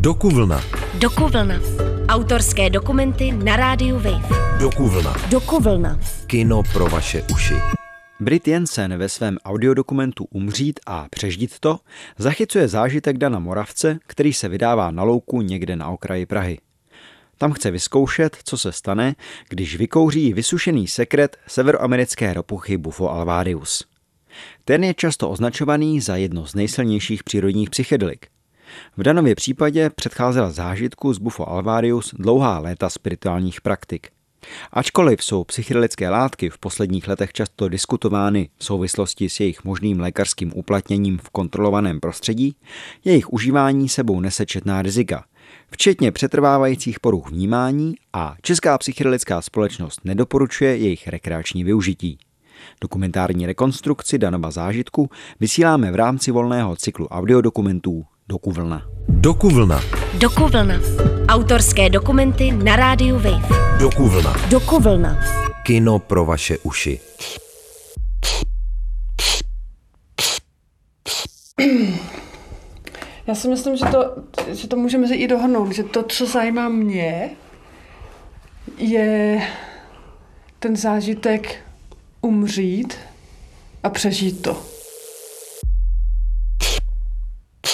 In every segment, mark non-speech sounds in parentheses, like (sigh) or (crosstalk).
Dokuvlna. Dokuvlna. Autorské dokumenty na rádiu Wave. Dokuvlna. Dokuvlna. Kino pro vaše uši. Brit Jensen ve svém audiodokumentu Umřít a přežít to zachycuje zážitek Dana Moravce, který se vydává na louku někde na okraji Prahy. Tam chce vyzkoušet, co se stane, když vykouří vysušený sekret severoamerické ropuchy Bufo alvarius. Ten je často označovaný za jedno z nejsilnějších přírodních psychedelik. V Danově případě předcházela zážitku z Bufo alvarius dlouhá léta spirituálních praktik. Ačkoliv jsou psychedelické látky v posledních letech často diskutovány v souvislosti s jejich možným lékařským uplatněním v kontrolovaném prostředí, jejich užívání sebou nese četná rizika, včetně přetrvávajících poruch vnímání a Česká psychedelická společnost nedoporučuje jejich rekreační využití. Dokumentární rekonstrukci Danova zážitku vysíláme v rámci volného cyklu audiodokumentů Dokuvlna. Dokuvlna. Dokuvlna. Autorské dokumenty na rádiu Wave. Dokuvlna. Dokuvlna. Kino pro vaše uši. Já si myslím, že to, že to můžeme i dohodnout, že to, co zajímá mě, je ten zážitek umřít a přežít to.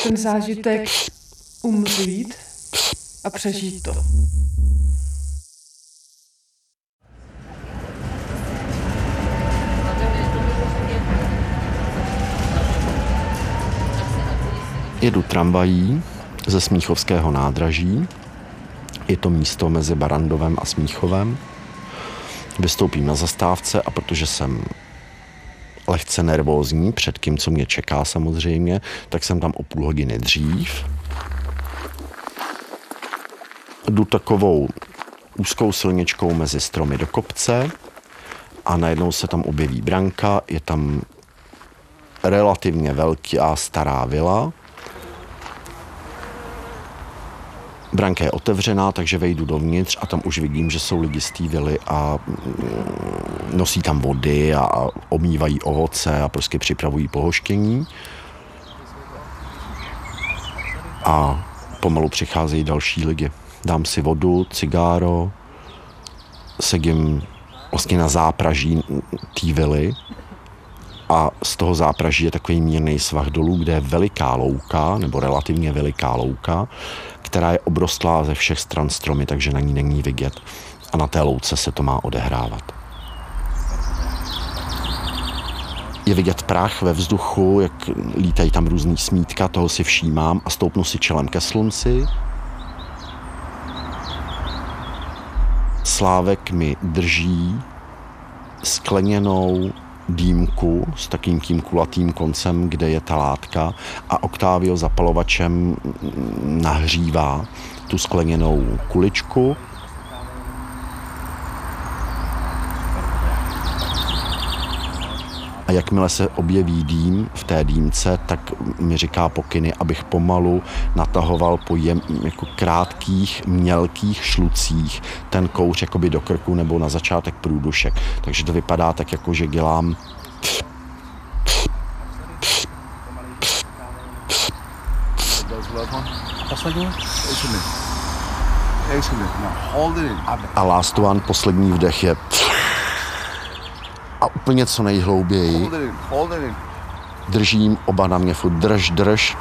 Ten zážitek umřít a přežít to. Jedu tramvají ze Smíchovského nádraží. Je to místo mezi Barandovem a Smíchovem. Vystoupím na zastávce a protože jsem lehce nervózní před tím, co mě čeká samozřejmě, tak jsem tam o půl hodiny dřív. Jdu takovou úzkou silničkou mezi stromy do kopce a najednou se tam objeví branka, je tam relativně velký a stará vila, Branka je otevřená, takže vejdu dovnitř a tam už vidím, že jsou lidi z té vily a mm, nosí tam vody a omývají ovoce a prostě připravují pohoštění. A pomalu přicházejí další lidi. Dám si vodu, cigáro, sedím vlastně na zápraží té vily a z toho zápraží je takový mírný svah dolů, kde je veliká louka, nebo relativně veliká louka, která je obrostlá ze všech stran stromy, takže na ní není vidět. A na té louce se to má odehrávat. Je vidět prach ve vzduchu, jak lítají tam různý smítka, toho si všímám a stoupnu si čelem ke slunci. Slávek mi drží skleněnou dýmku s takým tím kulatým koncem, kde je ta látka a Octavio zapalovačem nahřívá tu skleněnou kuličku. A jakmile se objeví dým v té dýmce, tak mi říká pokyny, abych pomalu natahoval po jem, jako krátkých, mělkých šlucích ten kouř jakoby do krku nebo na začátek průdušek. Takže to vypadá tak, jako že dělám A last one, poslední vdech je a úplně co nejhlouběji. Držím oba na mě furt, drž, drž.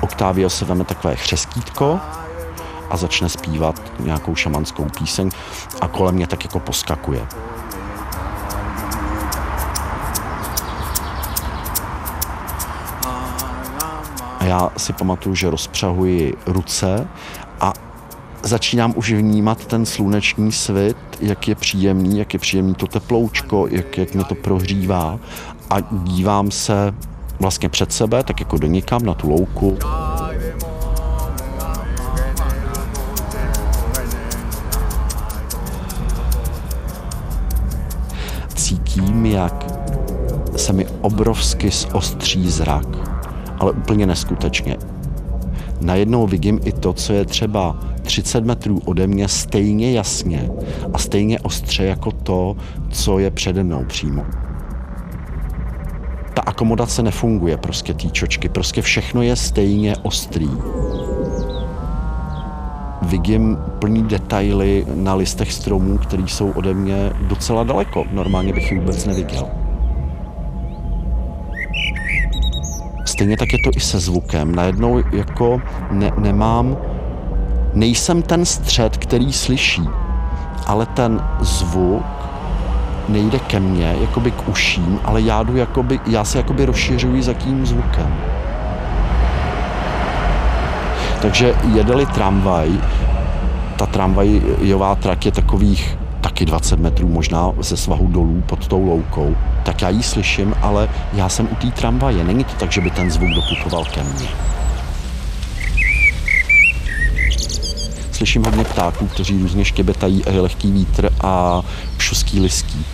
Octavio se veme takové chřeskítko a začne zpívat nějakou šamanskou píseň a kolem mě tak jako poskakuje. Já si pamatuju, že rozpřahuji ruce a začínám už vnímat ten sluneční svit, jak je příjemný, jak je příjemný to teploučko, jak, jak mě to prohřívá a dívám se vlastně před sebe, tak jako do na tu louku. Cítím, jak se mi obrovsky zostří zrak, ale úplně neskutečně. Najednou vidím i to, co je třeba 30 metrů ode mě stejně jasně a stejně ostře jako to, co je přede mnou přímo. Ta akomodace nefunguje prostě té čočky, prostě všechno je stejně ostrý. Vidím plný detaily na listech stromů, které jsou ode mě docela daleko. Normálně bych ji vůbec neviděl. Stejně tak je to i se zvukem. Najednou jako ne, nemám, nejsem ten střed, který slyší, ale ten zvuk nejde ke mně, jakoby k uším, ale já, jdu jakoby, já se jakoby rozšiřuji za tím zvukem. Takže jedeli tramvaj, ta tramvajová trať je takových taky 20 metrů možná ze svahu dolů pod tou loukou, tak já ji slyším, ale já jsem u té tramvaje. Není to tak, že by ten zvuk doputoval ke mně. Slyším hodně ptáků, kteří různě štěbetají a je lehký vítr a šuský listí.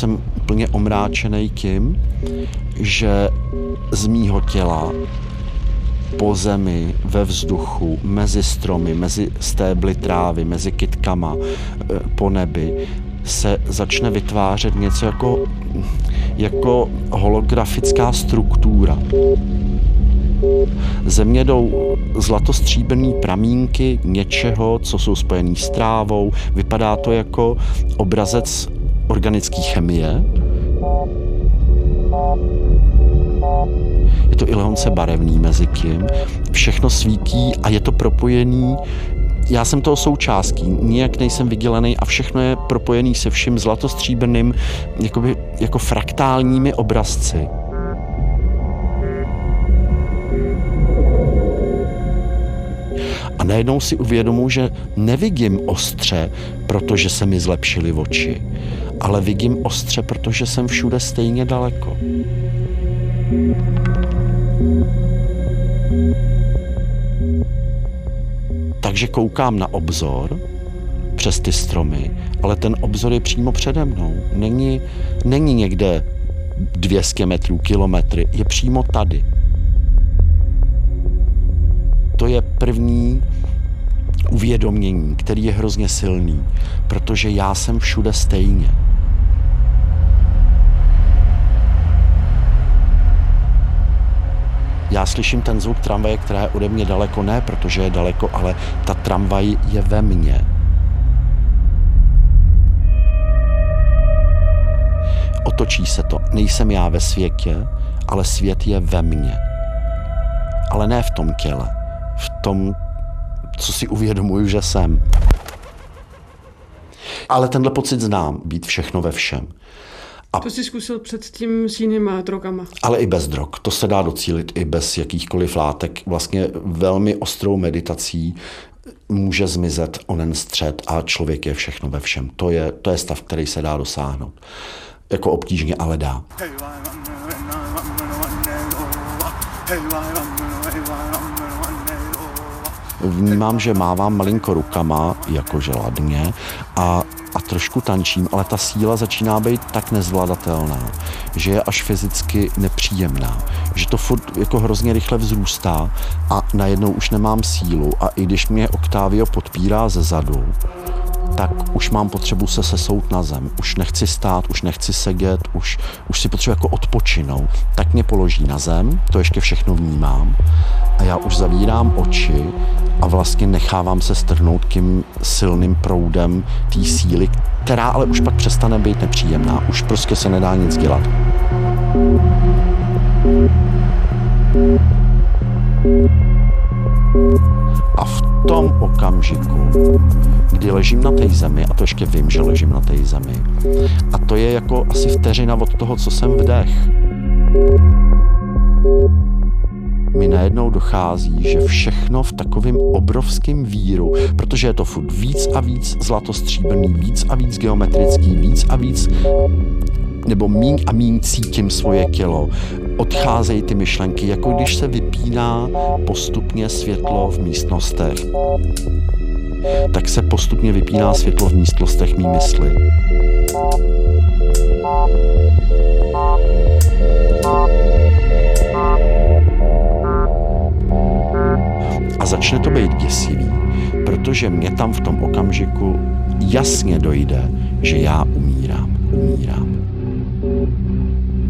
Jsem úplně omráčený tím, že z mýho těla po zemi, ve vzduchu, mezi stromy, mezi stébly trávy, mezi kytkama, eh, po nebi, se začne vytvářet něco jako, jako holografická struktura. Země jdou zlatostříbrný pramínky něčeho, co jsou spojený s trávou. Vypadá to jako obrazec organické chemie. Je to i lehonce barevný mezi tím. Všechno svítí a je to propojený já jsem toho součástí, nijak nejsem vydělený a všechno je propojený se vším zlatostříbrným, jakoby, jako fraktálními obrazci. A najednou si uvědomuji, že nevidím ostře, protože se mi zlepšily oči, ale vidím ostře, protože jsem všude stejně daleko. Takže koukám na obzor přes ty stromy, ale ten obzor je přímo přede mnou. Není, není někde 200 metrů, kilometry, je přímo tady. To je první uvědomění, který je hrozně silný, protože já jsem všude stejně. Já slyším ten zvuk tramvaje, která je ode mě daleko, ne protože je daleko, ale ta tramvaj je ve mně. Otočí se to. Nejsem já ve světě, ale svět je ve mně. Ale ne v tom těle. V tom, co si uvědomuju, že jsem. Ale tenhle pocit znám, být všechno ve všem. A... To jsi zkusil předtím s jinýma drogama. Ale i bez drog. To se dá docílit i bez jakýchkoliv látek. Vlastně velmi ostrou meditací může zmizet onen střed a člověk je všechno ve všem. To je, to je stav, který se dá dosáhnout. Jako obtížně, ale dá. Vnímám, že mávám malinko rukama, jakože ladně, a a trošku tančím, ale ta síla začíná být tak nezvladatelná, že je až fyzicky nepříjemná, že to furt jako hrozně rychle vzrůstá a najednou už nemám sílu a i když mě Octavio podpírá ze zadu, tak už mám potřebu se sesout na zem. Už nechci stát, už nechci sedět, už, už si potřebuji jako odpočinout. Tak mě položí na zem, to ještě všechno vnímám a já už zavírám oči a vlastně nechávám se strhnout tím silným proudem té síly, která ale už pak přestane být nepříjemná. Už prostě se nedá nic dělat. A v tom okamžiku, kdy ležím na té zemi, a to ještě vím, že ležím na té zemi, a to je jako asi vteřina od toho, co jsem vdech, mi najednou dochází, že všechno v takovém obrovském víru, protože je to furt víc a víc zlatostříbrný, víc a víc geometrický, víc a víc nebo míň a míň cítím svoje tělo. Odcházejí ty myšlenky, jako když se vypíná postupně světlo v místnostech. tak se postupně vypíná světlo v místlostech mý mysli. Protože mě tam v tom okamžiku jasně dojde, že já umírám, umírám.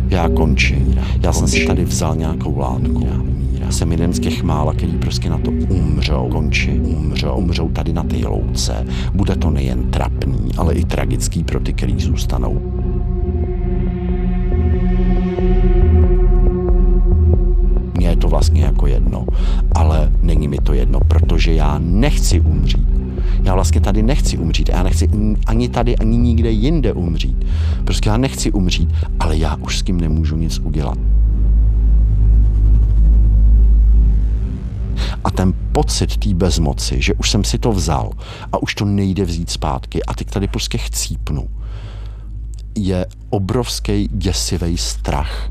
Já končím. Já jsem si tady vzal nějakou látku. Já umírám. Jsem jeden z těch mála, který prostě na to umřou, končí, umřou, umřou tady na té louce. Bude to nejen trapný, ale i tragický pro ty, který zůstanou. Mně je to vlastně jako jedno, ale není mi to jedno, protože já nechci umřít. Já vlastně tady nechci umřít. Já nechci ani tady, ani nikde jinde umřít. Prostě já nechci umřít, ale já už s tím nemůžu nic udělat. A ten pocit té bezmoci, že už jsem si to vzal a už to nejde vzít zpátky a teď tady prostě chcípnu, je obrovský děsivý strach.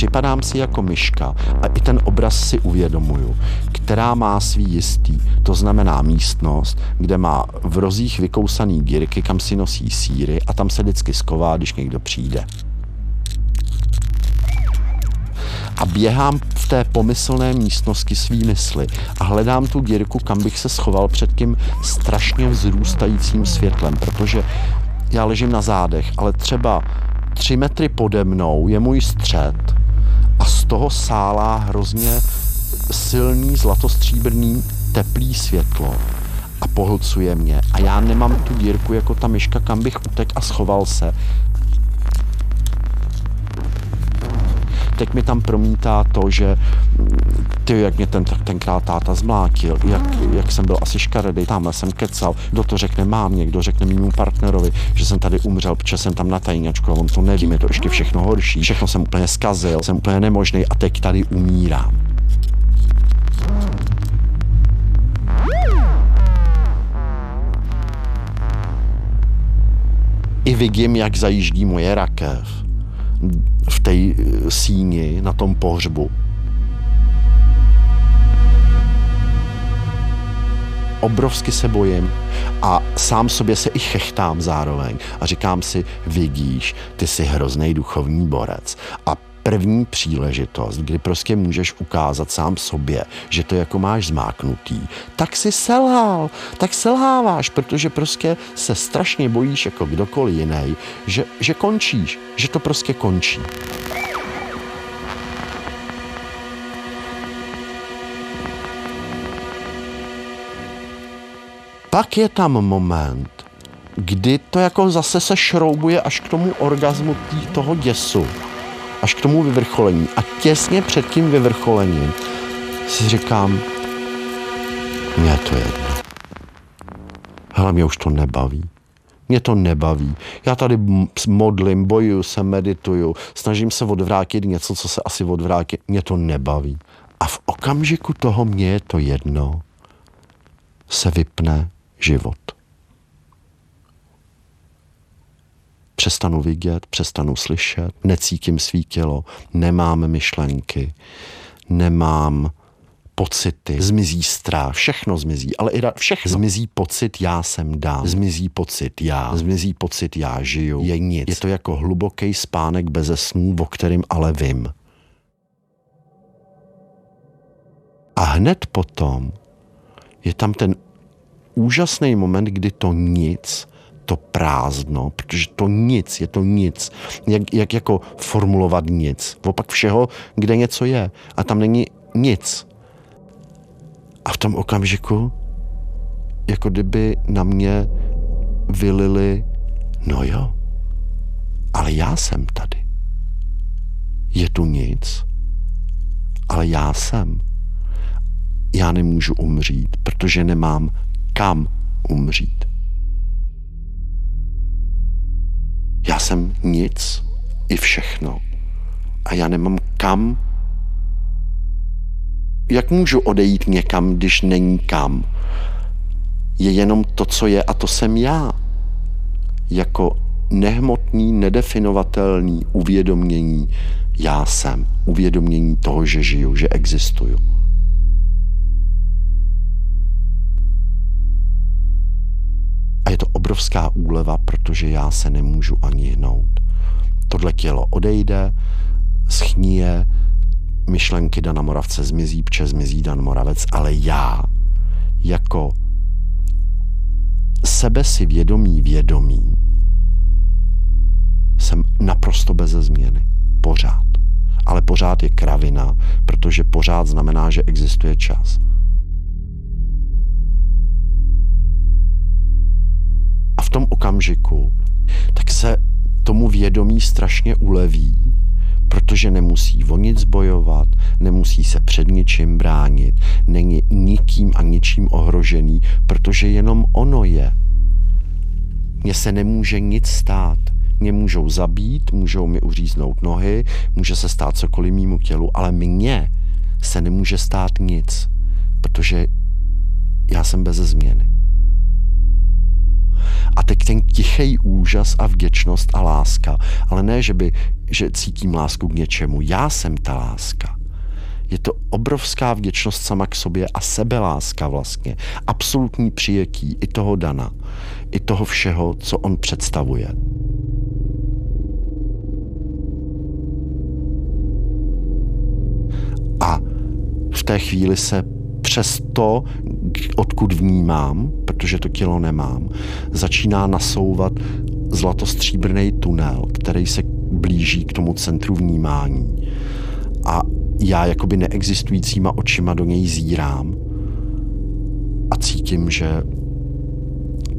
Připadám si jako myška a i ten obraz si uvědomuju, která má svý jistý, to znamená místnost, kde má v rozích vykousaný gírky, kam si nosí síry a tam se vždycky sková, když někdo přijde. A běhám v té pomyslné místnosti svý mysli a hledám tu dírku, kam bych se schoval před tím strašně vzrůstajícím světlem, protože já ležím na zádech, ale třeba tři metry pode mnou je můj střed z toho sálá hrozně silný zlatostříbrný teplý světlo a pohlcuje mě. A já nemám tu dírku jako ta myška, kam bych utek a schoval se. Teď mi tam promítá to, že ty, jak mě ten, tenkrát táta zmlátil, jak, jak jsem byl asi škaredý, tamhle jsem kecal, kdo to řekne mám někdo řekne mému partnerovi, že jsem tady umřel, protože jsem tam na tajňačku a on to neví, je to ještě všechno horší, všechno jsem úplně zkazil, jsem úplně nemožný a teď tady umírám. I vidím, jak zajíždí moje rakev v té eh, síni na tom pohřbu. Obrovsky se bojím a sám sobě se i chechtám zároveň a říkám si, vidíš, ty jsi hrozný duchovní borec a první příležitost, kdy prostě můžeš ukázat sám sobě, že to jako máš zmáknutý, tak si selhal, tak selháváš, protože prostě se strašně bojíš jako kdokoliv jiný, že, že končíš, že to prostě končí. Pak je tam moment, kdy to jako zase se šroubuje až k tomu orgazmu tý, toho děsu až k tomu vyvrcholení. A těsně před tím vyvrcholením si říkám, mě to jedno. Hele, mě už to nebaví. Mě to nebaví. Já tady modlím, bojuju se, medituju, snažím se odvrátit něco, co se asi odvrátit. Mě to nebaví. A v okamžiku toho mě je to jedno, se vypne život. Přestanu vidět, přestanu slyšet, necítím svý tělo, nemám myšlenky, nemám pocity, zmizí strach, všechno zmizí, ale i všechno. Zmizí pocit, já jsem dám, zmizí pocit, já, zmizí pocit, já žiju, je nic. Je to jako hluboký spánek beze snů, o kterým ale vím. A hned potom je tam ten úžasný moment, kdy to nic to prázdno, protože to nic, je to nic. Jak, jak jako formulovat nic? Opak všeho, kde něco je. A tam není nic. A v tom okamžiku, jako kdyby na mě vylili, no jo, ale já jsem tady. Je tu nic, ale já jsem. Já nemůžu umřít, protože nemám kam umřít. Já jsem nic i všechno. A já nemám kam. Jak můžu odejít někam, když není kam? Je jenom to, co je a to jsem já. jako nehmotný, nedefinovatelný uvědomění já jsem, uvědomění toho, že žiju, že existuju. Obrovská úleva, protože já se nemůžu ani hnout. Tohle tělo odejde, schníje, myšlenky Dana Moravce zmizí, pče zmizí Dan Moravec, ale já jako sebe si vědomí vědomí jsem naprosto bez změny. Pořád. Ale pořád je kravina, protože pořád znamená, že existuje čas. V tom okamžiku tak se tomu vědomí strašně uleví, protože nemusí o nic bojovat, nemusí se před ničím bránit, není nikým a ničím ohrožený, protože jenom ono je. Mně se nemůže nic stát. Mě můžou zabít, můžou mi uříznout nohy, může se stát cokoliv mýmu tělu, ale mně se nemůže stát nic, protože já jsem bez změny. A teď ten tichý úžas a vděčnost a láska. Ale ne, že, by, že cítím lásku k něčemu. Já jsem ta láska. Je to obrovská vděčnost sama k sobě a sebeláska vlastně. Absolutní přijetí i toho Dana. I toho všeho, co on představuje. A v té chvíli se přes to, odkud vnímám, protože to tělo nemám, začíná nasouvat zlatostříbrný tunel, který se blíží k tomu centru vnímání. A já jakoby neexistujícíma očima do něj zírám a cítím, že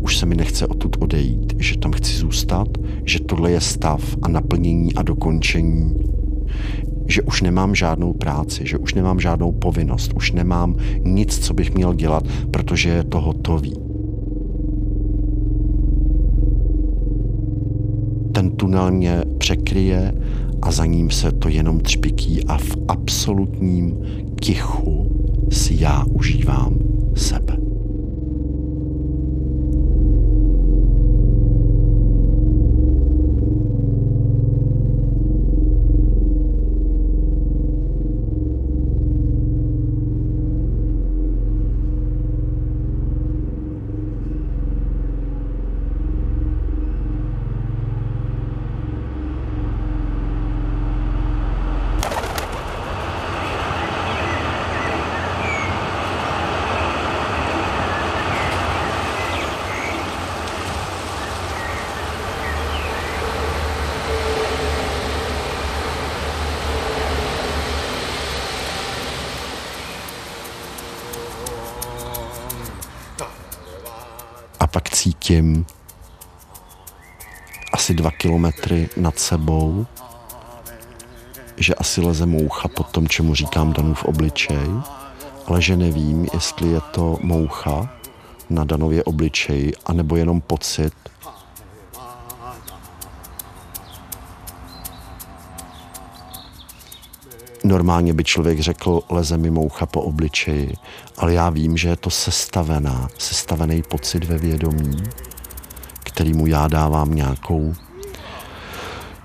už se mi nechce odtud odejít, že tam chci zůstat, že tohle je stav a naplnění a dokončení že už nemám žádnou práci, že už nemám žádnou povinnost, už nemám nic, co bych měl dělat, protože je to hotový. Tunel mě překryje a za ním se to jenom třpikí a v absolutním tichu si já užívám sebe. Cítím asi dva kilometry nad sebou, že asi leze moucha pod tom, čemu říkám Danův obličej, ale že nevím, jestli je to moucha na Danově obličeji, anebo jenom pocit, Normálně by člověk řekl, leze mi moucha po obličeji, ale já vím, že je to sestavená, sestavený pocit ve vědomí, kterýmu já dávám nějakou,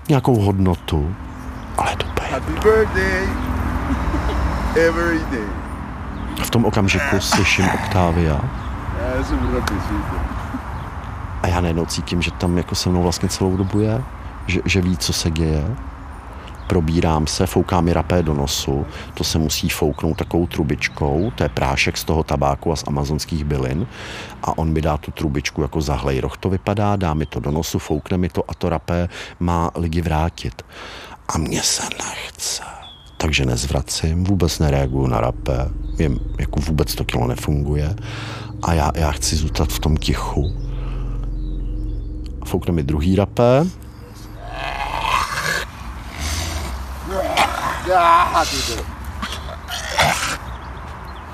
nějakou hodnotu, ale to je. Happy birthday! (laughs) Every day. V tom okamžiku slyším Octavia. A já najednou cítím, že tam jako se mnou vlastně celou dobu je, že, že ví, co se děje probírám se, fouká mi rapé do nosu, to se musí fouknout takovou trubičkou, to je prášek z toho tabáku a z amazonských bylin a on mi dá tu trubičku jako zahlejroch to vypadá, dá mi to do nosu, foukne mi to a to rapé má lidi vrátit. A mně se nechce. Takže nezvracím, vůbec nereaguju na rapé, Vím, jako vůbec to kilo nefunguje a já, já chci zůstat v tom tichu. Foukne mi druhý rapé,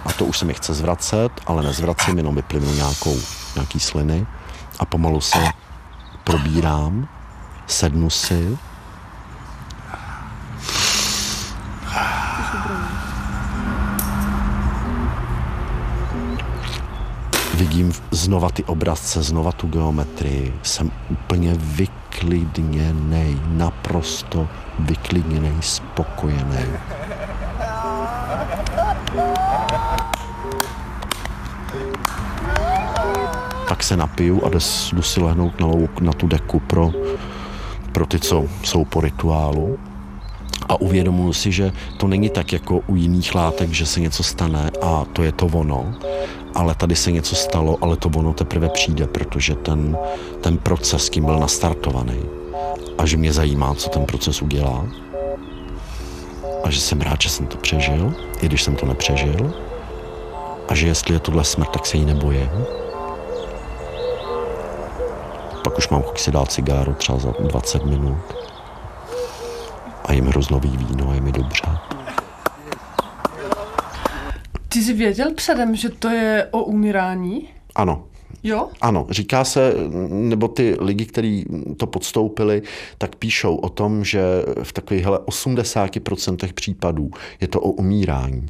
A to už se mi chce zvracet, ale nezvracím, jenom vyplynu nějakou, nějaký sliny a pomalu se probírám, sednu si. Vidím znova ty obrazce, znova tu geometrii, jsem úplně vyklidněný, naprosto vyklidněný, spokojený. Pak se napiju a jdu si lehnout na, louk, na tu deku pro, pro ty, co jsou po rituálu. A uvědomuji si, že to není tak jako u jiných látek, že se něco stane a to je to ono, ale tady se něco stalo, ale to ono teprve přijde, protože ten, ten proces kým byl nastartovaný a že mě zajímá, co ten proces udělá a že jsem rád, že jsem to přežil, i když jsem to nepřežil a že jestli je tohle smrt, tak se jí nebojím. Pak už mám chuť si dát cigáru třeba za 20 minut a jim hroznový víno a je mi dobře. Ty jsi věděl předem, že to je o umírání? Ano, Jo? ano, říká se, nebo ty lidi, kteří to podstoupili, tak píšou o tom, že v takových 80% případů je to o umírání.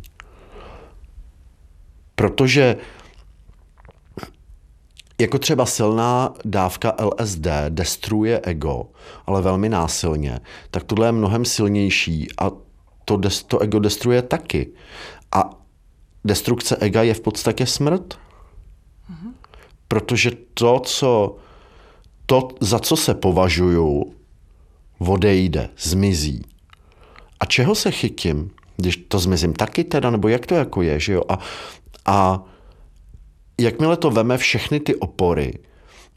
Protože jako třeba silná dávka LSD destruuje ego, ale velmi násilně, tak tohle je mnohem silnější a to, des, to ego destruuje taky. A destrukce ega je v podstatě smrt. Protože to, co, to, za co se považuju, odejde, zmizí. A čeho se chytím, když to zmizím taky teda, nebo jak to jako je, že jo? A, a jakmile to veme všechny ty opory,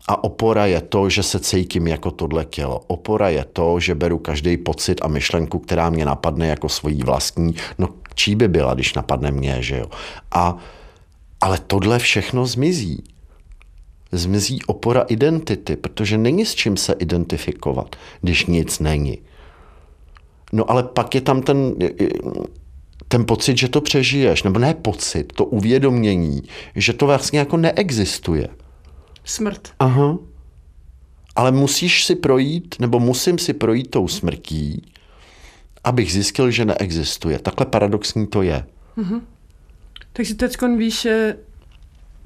a opora je to, že se cítím jako tohle tělo. Opora je to, že beru každý pocit a myšlenku, která mě napadne jako svojí vlastní. No, čí by byla, když napadne mě, že jo? A, ale tohle všechno zmizí. Zmizí opora identity, protože není s čím se identifikovat, když nic není. No ale pak je tam ten, ten pocit, že to přežiješ, nebo ne pocit, to uvědomění, že to vlastně jako neexistuje. Smrt. Aha. Ale musíš si projít, nebo musím si projít tou smrtí, abych zjistil, že neexistuje. Takhle paradoxní to je. Takže teď víš, že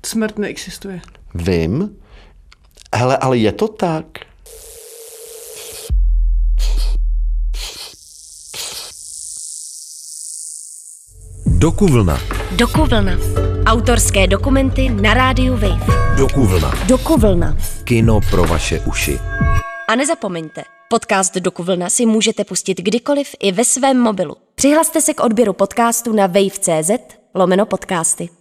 smrt neexistuje. Vím, hele, ale je to tak. Dokuvlna. Dokuvlna. Autorské dokumenty na rádiu Wave. Dokuvlna. Dokuvlna. Kino pro vaše uši. A nezapomeňte, podcast Dokuvlna si můžete pustit kdykoliv i ve svém mobilu. Přihlaste se k odběru podcastu na wave.cz lomeno podcasty.